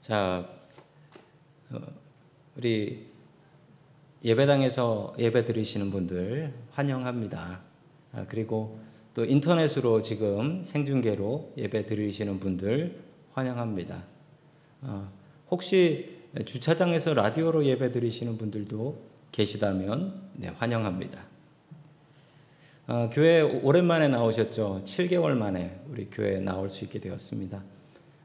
자, 어, 우리 예배당에서 예배 드리시는 분들 환영합니다. 아, 그리고 또 인터넷으로 지금 생중계로 예배 드리시는 분들 환영합니다. 아, 혹시 주차장에서 라디오로 예배 드리시는 분들도 계시다면 네, 환영합니다. 아, 교회 오랜만에 나오셨죠? 7개월 만에 우리 교회에 나올 수 있게 되었습니다.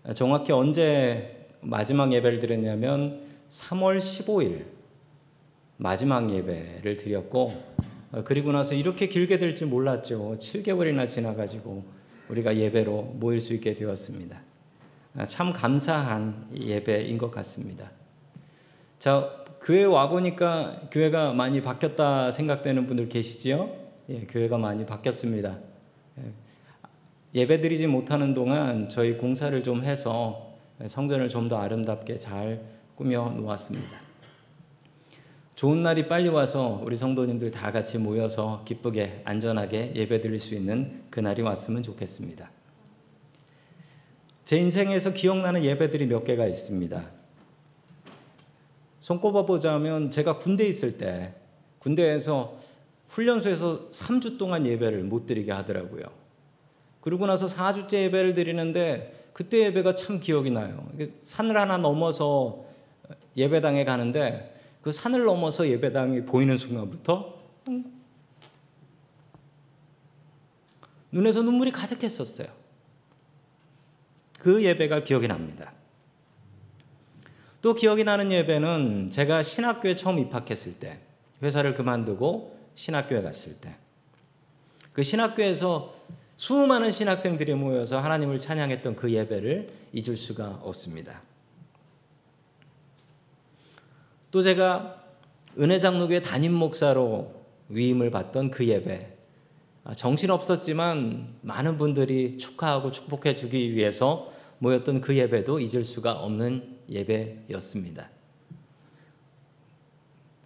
아, 정확히 언제 마지막 예배를 드렸냐면 3월 15일 마지막 예배를 드렸고 어, 그리고 나서 이렇게 길게 될줄 몰랐죠. 7개월이나 지나가지고 우리가 예배로 모일 수 있게 되었습니다. 아, 참 감사한 예배인 것 같습니다. 자, 교회 와 보니까 교회가 많이 바뀌었다 생각되는 분들 계시지요? 예, 교회가 많이 바뀌었습니다. 예, 예배 드리지 못하는 동안 저희 공사를 좀 해서 성전을 좀 더 아름답게 잘 꾸며 놓았습니다. 좋은 날이 빨리 와서 우리 성도님들 다 같이 모여서 기쁘게 안전하게 예배 드릴 수 있는 그날이 왔으면 좋겠습니다. 제 인생에서 기억나는 예배들이 몇 개가 있습니다. 손꼽아 보자면 제가 군대에 있을 때 군대에서 훈련소에서 3주 동안 예배를 못 드리게 하더라고요. 그러고 나서 4주째 예배를 드리는데 그때 예배가 참 기억이 나요. 산을 하나 넘어서 예배당에 가는데 그 산을 넘어서 예배당이 보이는 순간부터 눈에서 눈물이 가득했었어요. 그 예배가 기억이 납니다. 또 기억이 나는 예배는 제가 신학교에 처음 입학했을 때, 회사를 그만두고 신학교에 갔을 때, 그 신학교에서 수많은 신학생들이 모여서 하나님을 찬양했던 그 예배를 잊을 수가 없습니다. 또 제가 은혜 장로교회 담임 목사로 위임을 받던 그 예배, 아, 정신 없었지만 많은 분들이 축하하고 축복해 주기 위해서 모였던 그 예배도 잊을 수가 없는 예배였습니다.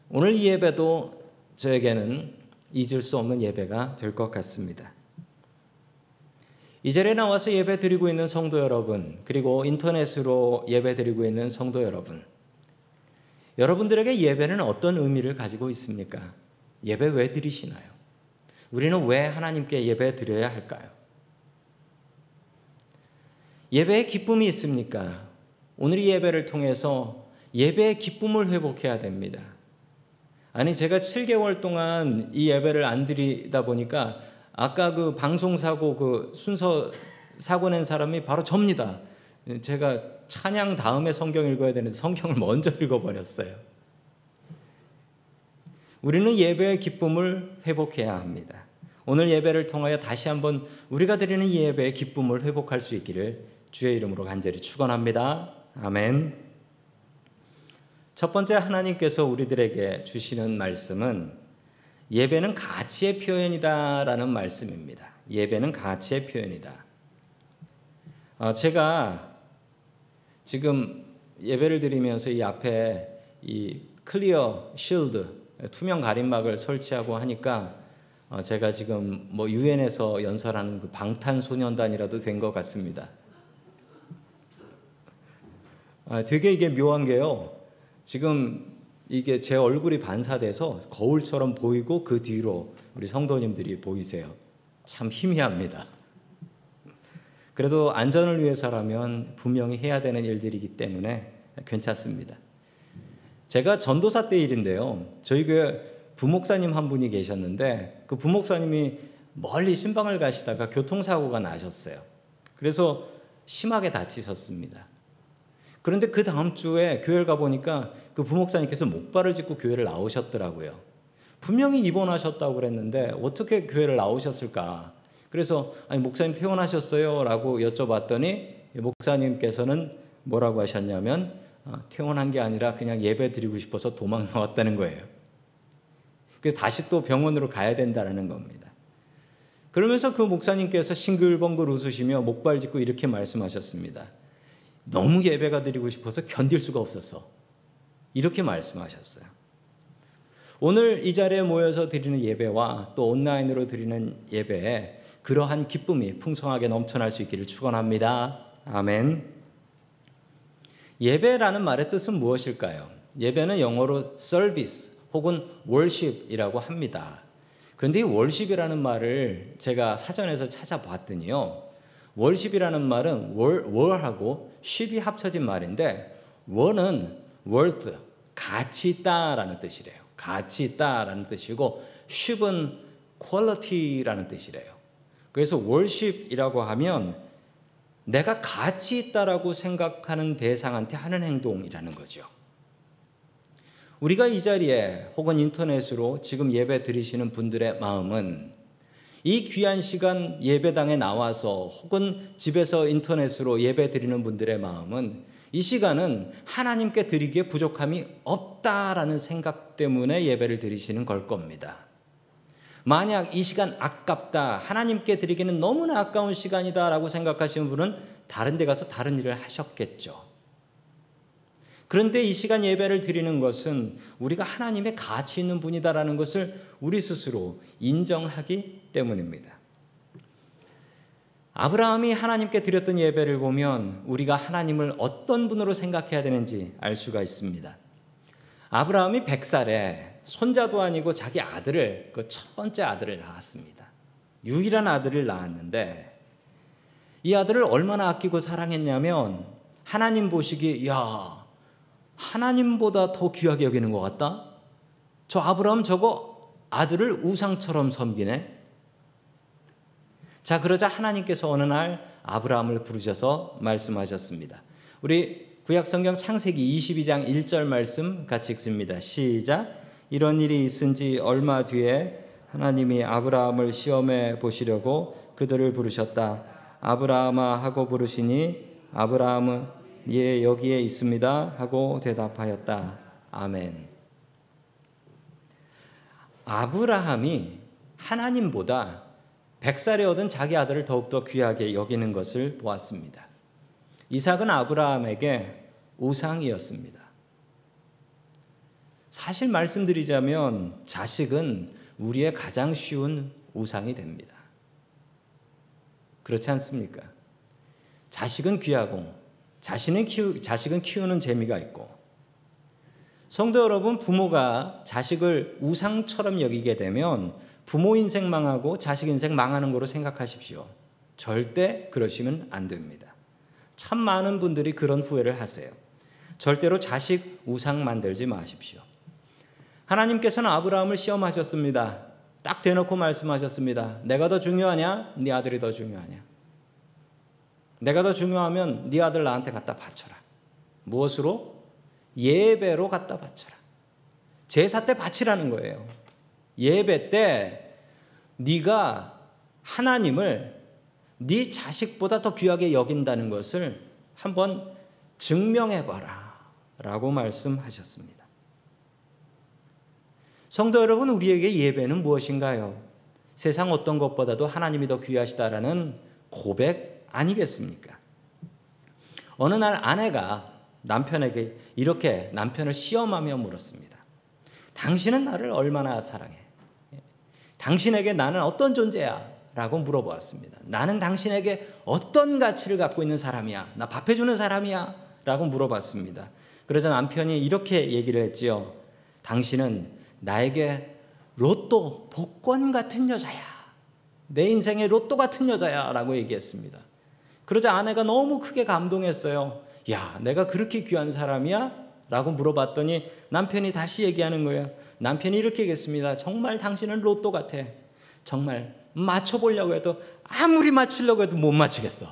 오늘 이 예배도 저에게는 잊을 수 없는 예배가 될 것 같습니다. 이 자리에 나와서 예배 드리고 있는 성도 여러분, 그리고 인터넷으로 예배 드리고 있는 성도 여러분. 여러분들에게 예배는 어떤 의미를 가지고 있습니까? 예배 왜 드리시나요? 우리는 왜 하나님께 예배 드려야 할까요? 예배에 기쁨이 있습니까? 오늘 이 예배를 통해서 예배의 기쁨을 회복해야 됩니다. 아니, 제가 7개월 동안 이 예배를 안 드리다 보니까 아까 그 방송 사고 그 순서 사고 낸 사람이 바로 접니다. 제가 찬양 다음에 성경 읽어야 되는데 성경을 먼저 읽어버렸어요. 우리는 예배의 기쁨을 회복해야 합니다. 오늘 예배를 통하여 다시 한번 우리가 드리는 예배의 기쁨을 회복할 수 있기를 주의 이름으로 간절히 축원합니다. 아멘. 첫 번째 하나님께서 우리들에게 주시는 말씀은 예배는 가치의 표현이다라는 말씀입니다. 예배는 가치의 표현이다. 어, 제가 지금 예배를 드리면서 이 앞에 이 클리어 실드 투명 가림막을 설치하고 하니까 어, 제가 지금 뭐 유엔에서 연설하는 그 방탄소년단이라도 된 것 같습니다. 아, 되게 이게 묘한 게요. 지금 이게 제 얼굴이 반사돼서 거울처럼 보이고 그 뒤로 우리 성도님들이 보이세요. 참 희미합니다. 그래도 안전을 위해서라면 분명히 해야 되는 일들이기 때문에 괜찮습니다. 제가 전도사 때 일인데요. 저희 교회 부목사님 한 분이 계셨는데 그 부목사님이 멀리 신방을 가시다가 교통사고가 나셨어요. 그래서 심하게 다치셨습니다. 그런데 그 다음 주에 교회를 가보니까 그 부목사님께서 목발을 짚고 교회를 나오셨더라고요. 분명히 입원하셨다고 그랬는데 어떻게 교회를 나오셨을까? 그래서 아니 목사님 퇴원하셨어요 라고 여쭤봤더니 목사님께서는 뭐라고 하셨냐면 아, 퇴원한 게 아니라 그냥 예배 드리고 싶어서 도망 나왔다는 거예요. 그래서 다시 또 병원으로 가야 된다는 겁니다. 그러면서 그 목사님께서 싱글벙글 웃으시며 목발 짚고 이렇게 말씀하셨습니다. 너무 예배가 드리고 싶어서 견딜 수가 없었어. 이렇게 말씀하셨어요. 오늘 이 자리에 모여서 드리는 예배와 또 온라인으로 드리는 예배에 그러한 기쁨이 풍성하게 넘쳐날 수 있기를 축원합니다. 아멘. 예배라는 말의 뜻은 무엇일까요? 예배는 영어로 service 혹은 worship이라고 합니다. 그런데 이 worship이라는 말을 제가 사전에서 찾아봤더니요. Worship이라는 말은 월, 월하고 ship이 합쳐진 말인데 월은 worth, 가치 있다라는 뜻이래요. 가치 있다라는 뜻이고 ship은 quality라는 뜻이래요. 그래서 worship이라고 하면 내가 가치 있다라고 생각하는 대상한테 하는 행동이라는 거죠. 우리가 이 자리에 혹은 인터넷으로 지금 예배 드리시는 분들의 마음은 이 귀한 시간 예배당에 나와서 혹은 집에서 인터넷으로 예배 드리는 분들의 마음은 이 시간은 하나님께 드리기에 부족함이 없다라는 생각 때문에 예배를 드리시는 걸 겁니다. 만약 이 시간 아깝다, 하나님께 드리기는 너무나 아까운 시간이다라고 생각하시는 분은 다른 데 가서 다른 일을 하셨겠죠. 그런데 이 시간 예배를 드리는 것은 우리가 하나님의 가치 있는 분이다라는 것을 우리 스스로 인정하기 때문입니다. 아브라함이 하나님께 드렸던 예배를 보면 우리가 하나님을 어떤 분으로 생각해야 되는지 알 수가 있습니다. 아브라함이 100살에 손자도 아니고 자기 아들을 그 첫 번째 아들을 낳았습니다. 유일한 아들을 낳았는데 이 아들을 얼마나 아끼고 사랑했냐면 하나님 보시기 야 하나님보다 더 귀하게 여기는 것 같다? 저 아브라함 저거 아들을 우상처럼 섬기네? 자, 그러자 하나님께서 어느 날 아브라함을 부르셔서 말씀하셨습니다. 우리 구약 성경 창세기 22장 1절 말씀 같이 읽습니다. 시작. 이런 일이 있은 지 얼마 뒤에 하나님이 아브라함을 시험해 보시려고 그들을 부르셨다. 아브라함아 하고 부르시니 아브라함은 예, 여기에 있습니다. 하고 대답하였다. 아멘. 아브라함이 하나님보다 백살에 얻은 자기 아들을 더욱더 귀하게 여기는 것을 보았습니다. 이삭은 아브라함에게 우상이었습니다. 사실 말씀드리자면 자식은 우리의 가장 쉬운 우상이 됩니다. 그렇지 않습니까? 자식은 귀하고 자신을 키우, 자식은 키우는 재미가 있고 성도 여러분 부모가 자식을 우상처럼 여기게 되면 부모 인생 망하고 자식 인생 망하는 거로 생각하십시오. 절대 그러시면 안 됩니다. 참 많은 분들이 그런 후회를 하세요. 절대로 자식 우상 만들지 마십시오. 하나님께서는 아브라함을 시험하셨습니다. 딱 대놓고 말씀하셨습니다. 내가 더 중요하냐? 네 아들이 더 중요하냐? 내가 더 중요하면 네 아들 나한테 갖다 바쳐라. 무엇으로? 예배로 갖다 바쳐라. 제사 때 바치라는 거예요. 예배 때 네가 하나님을 네 자식보다 더 귀하게 여긴다는 것을 한번 증명해 봐라. 라고 말씀하셨습니다. 성도 여러분, 우리에게 예배는 무엇인가요? 세상 어떤 것보다도 하나님이 더 귀하시다라는 고백 아니겠습니까? 어느 날 아내가 남편에게 이렇게 남편을 시험하며 물었습니다. 당신은 나를 얼마나 사랑해? 당신에게 나는 어떤 존재야? 라고 물어보았습니다. 나는 당신에게 어떤 가치를 갖고 있는 사람이야? 나 밥해주는 사람이야? 라고 물어봤습니다. 그러자 남편이 이렇게 얘기를 했지요. 당신은 나에게 로또 복권 같은 여자야. 내 인생의 로또 같은 여자야. 라고 얘기했습니다. 그러자 아내가 너무 크게 감동했어요. 야, 내가 그렇게 귀한 사람이야? 라고 물어봤더니 남편이 다시 얘기하는 거예요. 남편이 이렇게 얘기했습니다. 정말 당신은 로또 같아. 정말 맞춰보려고 해도 아무리 맞추려고 해도 못 맞추겠어.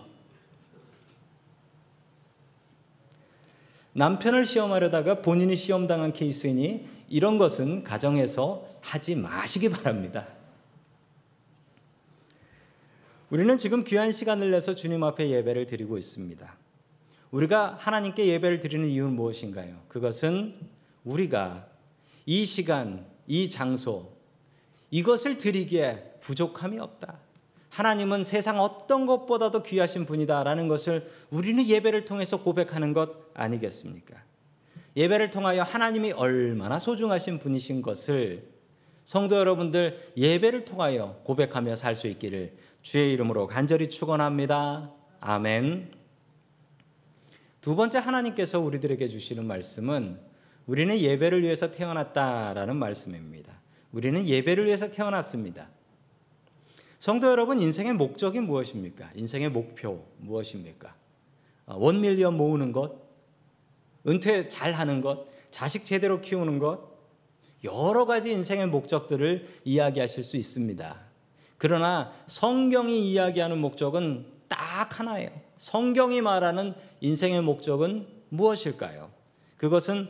남편을 시험하려다가 본인이 시험당한 케이스이니 이런 것은 가정에서 하지 마시기 바랍니다. 우리는 지금 귀한 시간을 내서 주님 앞에 예배를 드리고 있습니다. 우리가 하나님께 예배를 드리는 이유는 무엇인가요? 그것은 우리가 이 시간, 이 장소, 이것을 드리기에 부족함이 없다. 하나님은 세상 어떤 것보다도 귀하신 분이다라는 것을 우리는 예배를 통해서 고백하는 것 아니겠습니까? 예배를 통하여 하나님이 얼마나 소중하신 분이신 것을 성도 여러분들 예배를 통하여 고백하며 살 수 있기를 주의 이름으로 간절히 축원합니다. 아멘. 두 번째 하나님께서 우리들에게 주시는 말씀은 우리는 예배를 위해서 태어났다라는 말씀입니다. 우리는 예배를 위해서 태어났습니다. 성도 여러분, 인생의 목적이 무엇입니까? 인생의 목표 무엇입니까? 아, 원밀리언 모으는 것, 은퇴 잘 하는 것, 자식 제대로 키우는 것, 여러 가지 인생의 목적들을 이야기하실 수 있습니다. 그러나 성경이 이야기하는 목적은 딱 하나예요. 성경이 말하는 인생의 목적은 무엇일까요? 그것은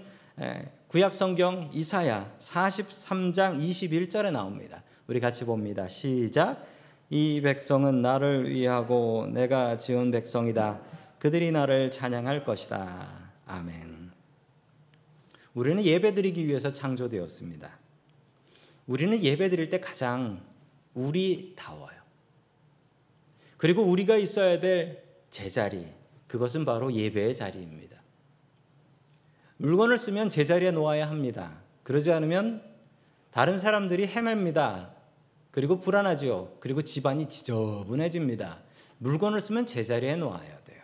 구약 성경 이사야 43장 21절에 나옵니다. 우리 같이 봅니다. 시작. 이 백성은 나를 위하고 내가 지은 백성이다. 그들이 나를 찬양할 것이다. 아멘. 우리는 예배드리기 위해서 창조되었습니다. 우리는 예배드릴 때 가장 우리다워요. 그리고 우리가 있어야 될 제자리, 그것은 바로 예배의 자리입니다. 물건을 쓰면 제자리에 놓아야 합니다. 그러지 않으면 다른 사람들이 헤맵니다. 그리고 불안하지요. 그리고 집안이 지저분해집니다. 물건을 쓰면 제자리에 놓아야 돼요.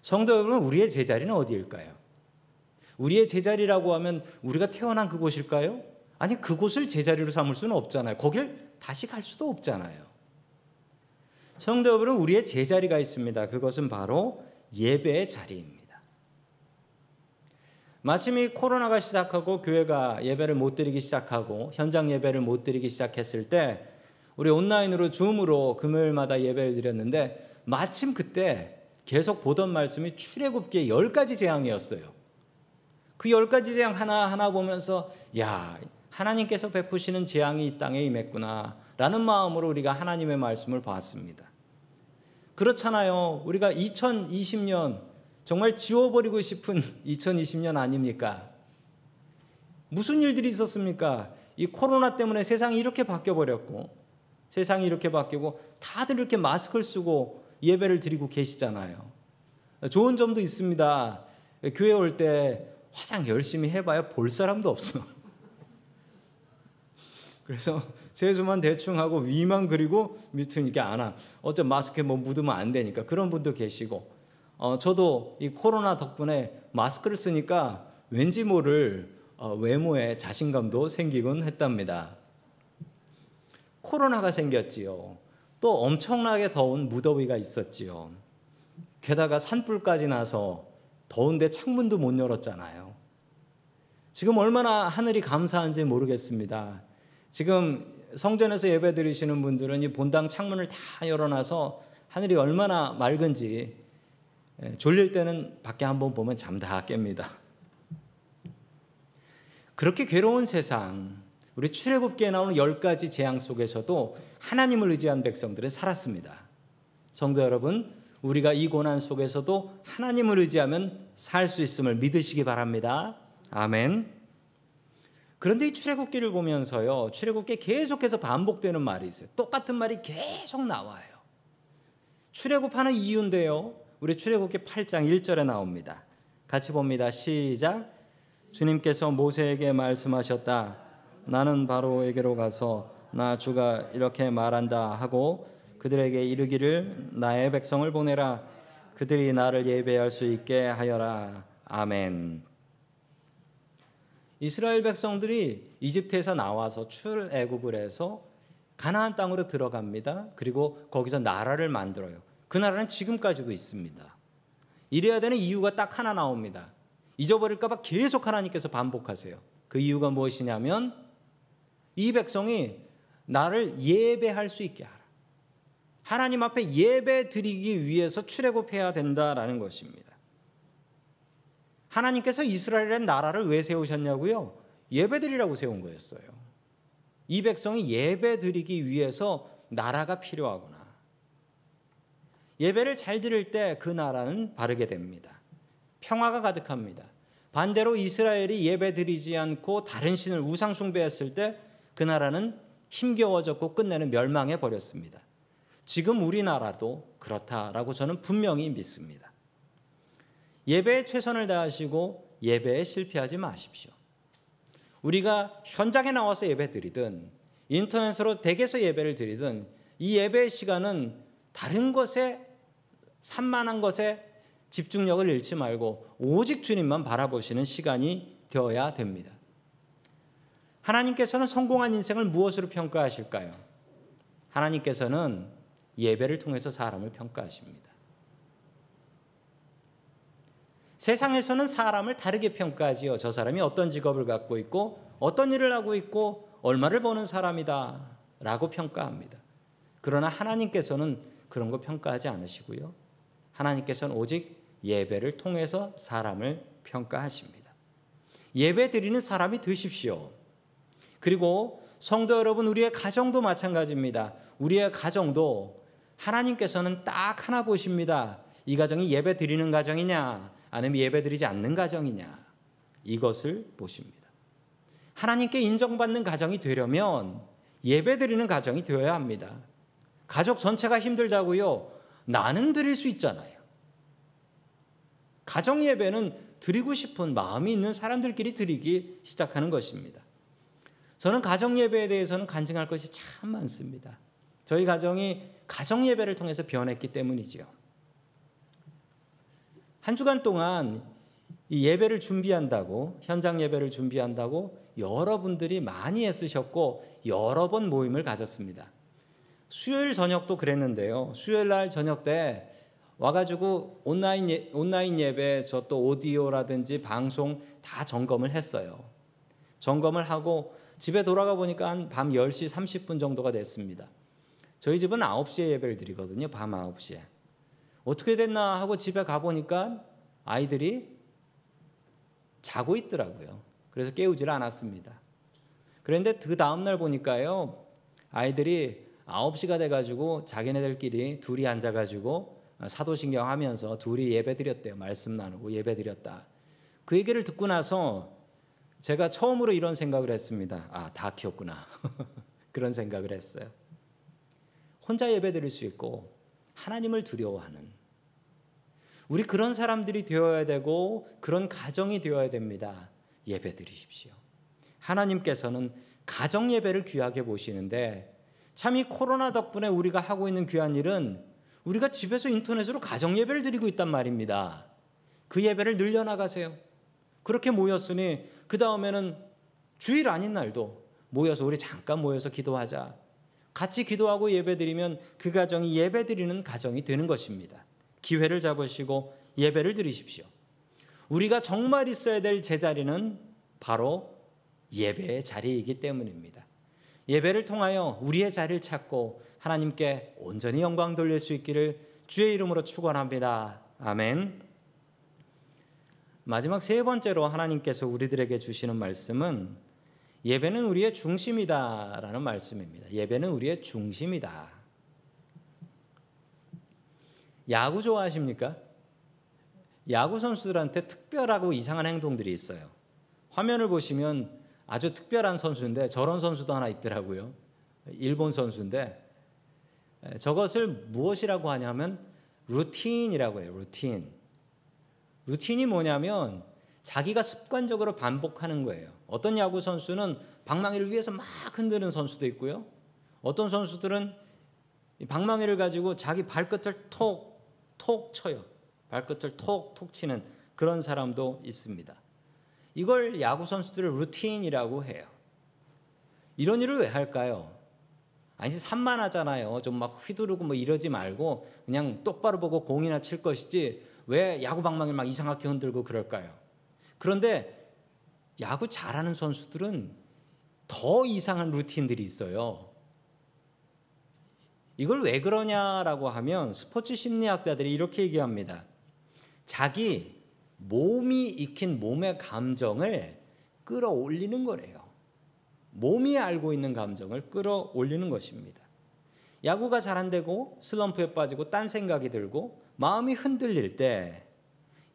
성도 여러분, 우리의 제자리는 어디일까요? 우리의 제자리라고 하면 우리가 태어난 그곳일까요? 아니, 그곳을 제자리로 삼을 수는 없잖아요. 거길 다시 갈 수도 없잖아요. 성도 여러분, 우리의 제자리가 있습니다. 그것은 바로 예배의 자리입니다. 마침 이 코로나가 시작하고 교회가 예배를 못 드리기 시작하고 현장 예배를 못 드리기 시작했을 때 우리 온라인으로 줌으로 금요일마다 예배를 드렸는데 마침 그때 계속 보던 말씀이 출애굽기의 열 가지 재앙이었어요. 그 열 가지 재앙 하나 하나 보면서 야 하나님께서 베푸시는 재앙이 이 땅에 임했구나 라는 마음으로 우리가 하나님의 말씀을 봤습니다. 그렇잖아요. 우리가 2020년 정말 지워버리고 싶은 2020년 아닙니까? 무슨 일들이 있었습니까? 이 코로나 때문에 세상이 이렇게 바뀌어버렸고, 세상이 이렇게 바뀌고, 다들 이렇게 마스크를 쓰고 예배를 드리고 계시잖아요. 좋은 점도 있습니다. 교회 올 때 화장 열심히 해봐야 볼 사람도 없어. 그래서 세수만 대충 하고 위만 그리고 밑은 이게 안 와. 어째 마스크에 뭐 묻으면 안 되니까 그런 분도 계시고 어, 저도 이 코로나 덕분에 마스크를 쓰니까 왠지 모를 어, 외모에 자신감도 생기곤 했답니다. 코로나가 생겼지요. 또 엄청나게 더운 무더위가 있었지요. 게다가 산불까지 나서 더운데 창문도 못 열었잖아요. 지금 얼마나 하늘이 감사한지 모르겠습니다. 지금 성전에서 예배 드리시는 분들은 이 본당 창문을 다 열어놔서 하늘이 얼마나 맑은지 예, 졸릴 때는 밖에 한번 보면 잠 다 깹니다. 그렇게 괴로운 세상, 우리 출애굽기에 나오는 열 가지 재앙 속에서도 하나님을 의지한 백성들은 살았습니다. 성도 여러분, 우리가 이 고난 속에서도 하나님을 의지하면 살 수 있음을 믿으시기 바랍니다. 아멘. 그런데 이 출애굽기를 보면서요, 출애굽기 계속해서 반복되는 말이 있어요. 똑같은 말이 계속 나와요. 출애굽하는 이유인데요. 우리 출애굽기 8장 1절에 나옵니다. 같이 봅니다. 시작. 주님께서 모세에게 말씀하셨다. 나는 바로에게로 가서 나 주가 이렇게 말한다 하고 그들에게 이르기를 나의 백성을 보내라. 그들이 나를 예배할 수 있게 하여라. 아멘. 이스라엘 백성들이 이집트에서 나와서 출애굽을 해서 가나안 땅으로 들어갑니다. 그리고 거기서 나라를 만들어요. 그 나라는 지금까지도 있습니다. 이래야 되는 이유가 딱 하나 나옵니다. 잊어버릴까봐 계속 하나님께서 반복하세요. 그 이유가 무엇이냐면 이 백성이 나를 예배할 수 있게 하라. 하나님 앞에 예배 드리기 위해서 출애굽해야 된다라는 것입니다. 하나님께서 이스라엘의 나라를 왜 세우셨냐고요? 예배 드리라고 세운 거였어요. 이 백성이 예배 드리기 위해서 나라가 필요하구나. 예배를 잘 드릴 때 그 나라는 바르게 됩니다. 평화가 가득합니다. 반대로 이스라엘이 예배 드리지 않고 다른 신을 우상숭배했을 때 그 나라는 힘겨워졌고 끝내는 멸망해 버렸습니다. 지금 우리나라도 그렇다라고 저는 분명히 믿습니다. 예배에 최선을 다하시고 예배에 실패하지 마십시오. 우리가 현장에 나와서 예배 드리든 인터넷으로 댁에서 예배를 드리든 이 예배의 시간은 다른 것에 산만한 것에 집중력을 잃지 말고 오직 주님만 바라보시는 시간이 되어야 됩니다. 하나님께서는 성공한 인생을 무엇으로 평가하실까요? 하나님께서는 예배를 통해서 사람을 평가하십니다. 세상에서는 사람을 다르게 평가하지요. 저 사람이 어떤 직업을 갖고 있고 어떤 일을 하고 있고 얼마를 버는 사람이다 라고 평가합니다. 그러나 하나님께서는 그런 거 평가하지 않으시고요. 하나님께서는 오직 예배를 통해서 사람을 평가하십니다. 예배 드리는 사람이 되십시오. 그리고 성도 여러분, 우리의 가정도 마찬가지입니다. 우리의 가정도 하나님께서는 딱 하나 보십니다. 이 가정이 예배 드리는 가정이냐, 아니면 예배 드리지 않는 가정이냐. 이것을 보십니다. 하나님께 인정받는 가정이 되려면 예배 드리는 가정이 되어야 합니다. 가족 전체가 힘들다고요? 나는 드릴 수 있잖아요. 가정 예배는 드리고 싶은 마음이 있는 사람들끼리 드리기 시작하는 것입니다. 저는 가정 예배에 대해서는 간증할 것이 참 많습니다. 저희 가정이 가정 예배를 통해서 변했기 때문이지요. 한 주간 동안 이 예배를 준비한다고 현장 예배를 준비한다고 여러분들이 많이 애쓰셨고 여러 번 모임을 가졌습니다. 수요일 저녁도 그랬는데요. 수요일 날 저녁 때 와가지고 온라인 예, 온라인 예배 저 또 오디오라든지 방송 다 점검을 했어요. 점검을 하고 집에 돌아가 보니까 한 밤 10시 30분 정도가 됐습니다. 저희 집은 9시에 예배를 드리거든요. 밤 9시에. 어떻게 됐나 하고 집에 가보니까 아이들이 자고 있더라고요. 그래서 깨우질 않았습니다. 그런데 그 다음날 보니까요. 아이들이 9시가 돼가지고 자기네들끼리 둘이 앉아가지고 사도신경 하면서 둘이 예배 드렸대요. 말씀 나누고 예배 드렸다. 그 얘기를 듣고 나서 제가 처음으로 이런 생각을 했습니다. 아, 다 키웠구나. 그런 생각을 했어요. 혼자 예배 드릴 수 있고 하나님을 두려워하는 우리 그런 사람들이 되어야 되고 그런 가정이 되어야 됩니다. 예배 드리십시오. 하나님께서는 가정 예배를 귀하게 보시는데 참 이 코로나 덕분에 우리가 하고 있는 귀한 일은 우리가 집에서 인터넷으로 가정 예배를 드리고 있단 말입니다. 그 예배를 늘려나가세요. 그렇게 모였으니 그 다음에는 주일 아닌 날도 모여서 우리 잠깐 모여서 기도하자. 같이 기도하고 예배드리면 그 가정이 예배드리는 가정이 되는 것입니다. 기회를 잡으시고 예배를 드리십시오. 우리가 정말 있어야 될 제자리는 바로 예배의 자리이기 때문입니다. 예배를 통하여 우리의 자리를 찾고 하나님께 온전히 영광 돌릴 수 있기를 주의 이름으로 축원합니다. 아멘. 마지막 세 번째로 하나님께서 우리들에게 주시는 말씀은 예배는 우리의 중심이다라는 말씀입니다. 예배는 우리의 중심이다. 야구 좋아하십니까? 야구 선수들한테 특별하고 이상한 행동들이 있어요. 화면을 보시면 아주 특별한 선수인데 저런 선수도 하나 있더라고요. 일본 선수인데 저것을 무엇이라고 하냐면 루틴이라고 해요. 루틴. 루틴이 뭐냐면 자기가 습관적으로 반복하는 거예요. 어떤 야구 선수는 방망이를 위해서 막 흔드는 선수도 있고요. 어떤 선수들은 방망이를 가지고 자기 발끝을 톡, 톡 쳐요. 발끝을 톡, 톡 치는 그런 사람도 있습니다. 이걸 야구 선수들의 루틴이라고 해요. 이런 일을 왜 할까요? 아니, 산만하잖아요. 좀 막 휘두르고 뭐 이러지 말고 그냥 똑바로 보고 공이나 칠 것이지 왜 야구 방망이를 막 이상하게 흔들고 그럴까요? 그런데 야구 잘하는 선수들은 더 이상한 루틴들이 있어요. 이걸 왜 그러냐라고 하면 스포츠 심리학자들이 이렇게 얘기합니다. 자기 몸이 익힌 몸의 감정을 끌어올리는 거래요. 몸이 알고 있는 감정을 끌어올리는 것입니다. 야구가 잘 안 되고 슬럼프에 빠지고 딴 생각이 들고 마음이 흔들릴 때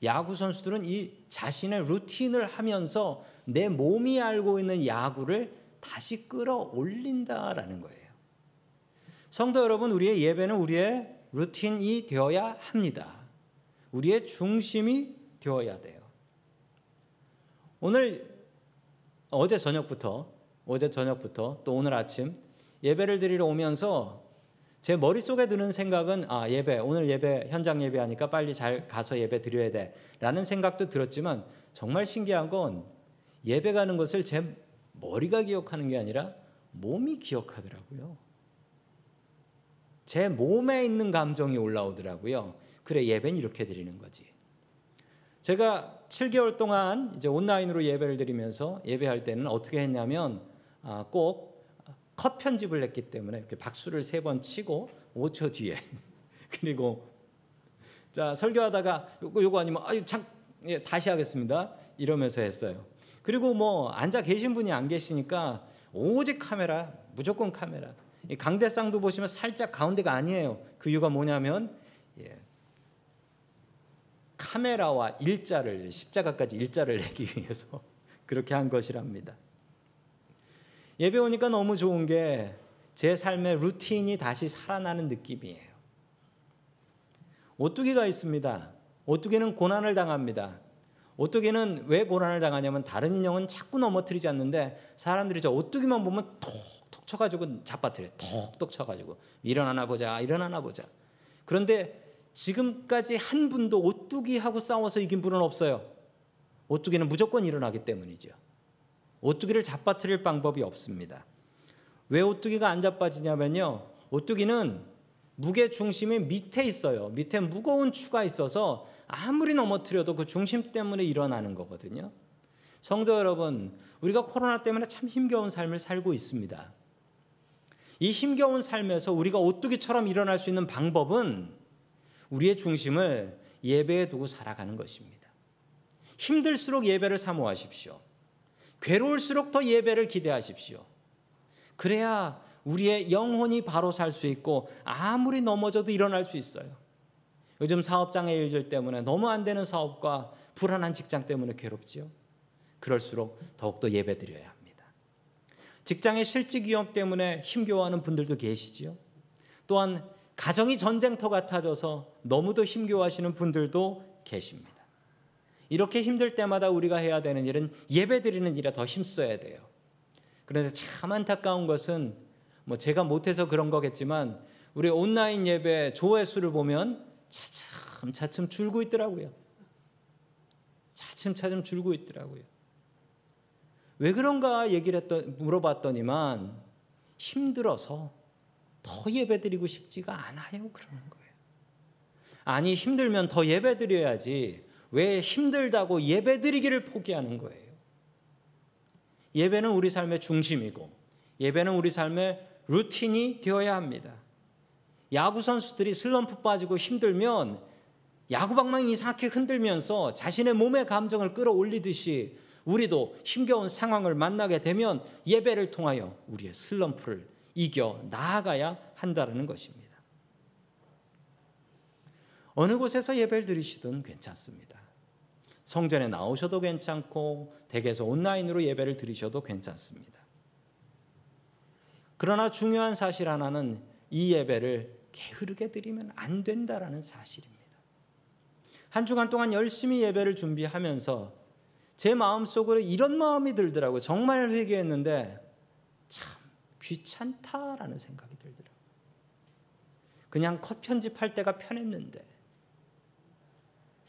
야구 선수들은 이 자신의 루틴을 하면서 내 몸이 알고 있는 야구를 다시 끌어올린다라는 거예요. 성도 여러분, 우리의 예배는 우리의 루틴이 되어야 합니다. 우리의 중심이 되어야 돼요. 오늘 어제 저녁부터 어제 저녁부터 또 오늘 아침 예배를 드리러 오면서 제 머릿속에 드는 생각은 아, 예배, 오늘 예배, 현장 예배하니까 빨리 잘 가서 예배 드려야 돼. 라는 생각도 들었지만 정말 신기한 건 예배 가는 것을 제 머리가 기억하는 게 아니라 몸이 기억하더라고요. 제 몸에 있는 감정이 올라오더라고요. 그래, 예배는 이렇게 드리는 거지. 제가 7개월 동안 이제 온라인으로 예배를 드리면서 예배할 때는 어떻게 했냐면 아, 꼭 컷 편집을 했기 때문에 이렇게 박수를 세 번 치고 5초 뒤에 그리고 자 설교하다가 요거 요거 아니면 아유 참 예, 다시 하겠습니다 이러면서 했어요. 그리고 뭐 앉아 계신 분이 안 계시니까 오직 카메라 무조건 카메라. 이 강대상도 보시면 살짝 가운데가 아니에요. 그 이유가 뭐냐면 예, 카메라와 일자를 십자가까지 일자를 내기 위해서 그렇게 한 것이랍니다. 예배 오니까 너무 좋은 게 제 삶의 루틴이 다시 살아나는 느낌이에요. 오뚜기가 있습니다. 오뚜기는 고난을 당합니다. 오뚜기는 왜 고난을 당하냐면 다른 인형은 자꾸 넘어뜨리지 않는데 사람들이 저 오뚜기만 보면 톡톡 쳐가지고 잡아뜨려요. 톡톡 쳐가지고 일어나나 보자, 일어나나 보자. 그런데 지금까지 한 분도 오뚜기하고 싸워서 이긴 분은 없어요. 오뚜기는 무조건 일어나기 때문이죠. 오뚜기를 잡아뜨릴 방법이 없습니다. 왜 오뚜기가 안 자빠지냐면요. 오뚜기는 무게 중심이 밑에 있어요. 밑에 무거운 추가 있어서 아무리 넘어뜨려도 그 중심 때문에 일어나는 거거든요. 성도 여러분, 우리가 코로나 때문에 참 힘겨운 삶을 살고 있습니다. 이 힘겨운 삶에서 우리가 오뚜기처럼 일어날 수 있는 방법은 우리의 중심을 예배에 두고 살아가는 것입니다. 힘들수록 예배를 사모하십시오. 괴로울수록 더 예배를 기대하십시오. 그래야 우리의 영혼이 바로 살 수 있고 아무리 넘어져도 일어날 수 있어요. 요즘 사업장의 일들 때문에 너무 안 되는 사업과 불안한 직장 때문에 괴롭지요. 그럴수록 더욱더 예배 드려야 합니다. 직장의 실직 위험 때문에 힘겨워하는 분들도 계시지요. 또한 가정이 전쟁터 같아져서 너무도 힘겨워하시는 분들도 계십니다. 이렇게 힘들 때마다 우리가 해야 되는 일은 예배 드리는 일에 더 힘써야 돼요. 그런데 참 안타까운 것은 뭐 제가 못해서 그런 거겠지만 우리 온라인 예배 조회수를 보면 차츰 차츰 줄고 있더라고요. 차츰 차츰 줄고 있더라고요. 왜 그런가 얘기를 했던 물어봤더니만 힘들어서 더 예배 드리고 싶지가 않아요. 그러는 거예요. 아니 힘들면 더 예배 드려야지 왜 힘들다고 예배 드리기를 포기하는 거예요? 예배는 우리 삶의 중심이고 예배는 우리 삶의 루틴이 되어야 합니다. 야구 선수들이 슬럼프 빠지고 힘들면 야구방망 이상하게 흔들면서 자신의 몸의 감정을 끌어올리듯이 우리도 힘겨운 상황을 만나게 되면 예배를 통하여 우리의 슬럼프를 이겨 나아가야 한다는 것입니다. 어느 곳에서 예배를 드리시든 괜찮습니다. 성전에 나오셔도 괜찮고 댁에서 온라인으로 예배를 드리셔도 괜찮습니다. 그러나 중요한 사실 하나는 이 예배를 게으르게 드리면 안 된다라는 사실입니다. 한 주간 동안 열심히 예배를 준비하면서 제 마음속으로 이런 마음이 들더라고요. 정말 회개했는데 참 귀찮다라는 생각이 들더라고요. 그냥 컷 편집할 때가 편했는데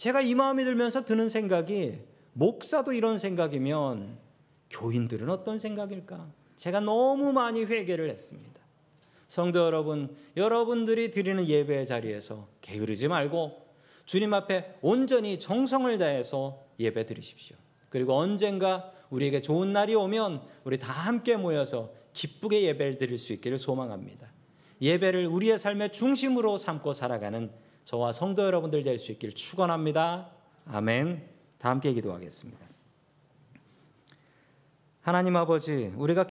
제가 이 마음이 들면서 드는 생각이 목사도 이런 생각이면 교인들은 어떤 생각일까? 제가 너무 많이 회개를 했습니다. 성도 여러분, 여러분들이 드리는 예배의 자리에서 게으르지 말고 주님 앞에 온전히 정성을 다해서 예배 드리십시오. 그리고 언젠가 우리에게 좋은 날이 오면 우리 다 함께 모여서 기쁘게 예배를 드릴 수 있기를 소망합니다. 예배를 우리의 삶의 중심으로 삼고 살아가는 저와 성도 여러분들 될 수 있기를 축원합니다. 아멘. 다 함께 기도하겠습니다. 하나님 아버지, 우리가